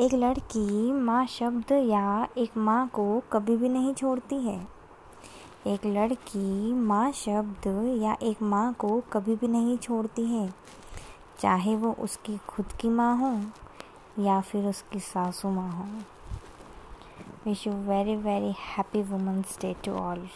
एक लड़की माँ शब्द या एक माँ को कभी भी नहीं छोड़ती है। एक लड़की माँ शब्द या एक माँ को कभी भी नहीं छोड़ती है। चाहे वो उसकी खुद की माँ हो या फिर उसकी सासू माँ हो। Wish you very very happy women's day to all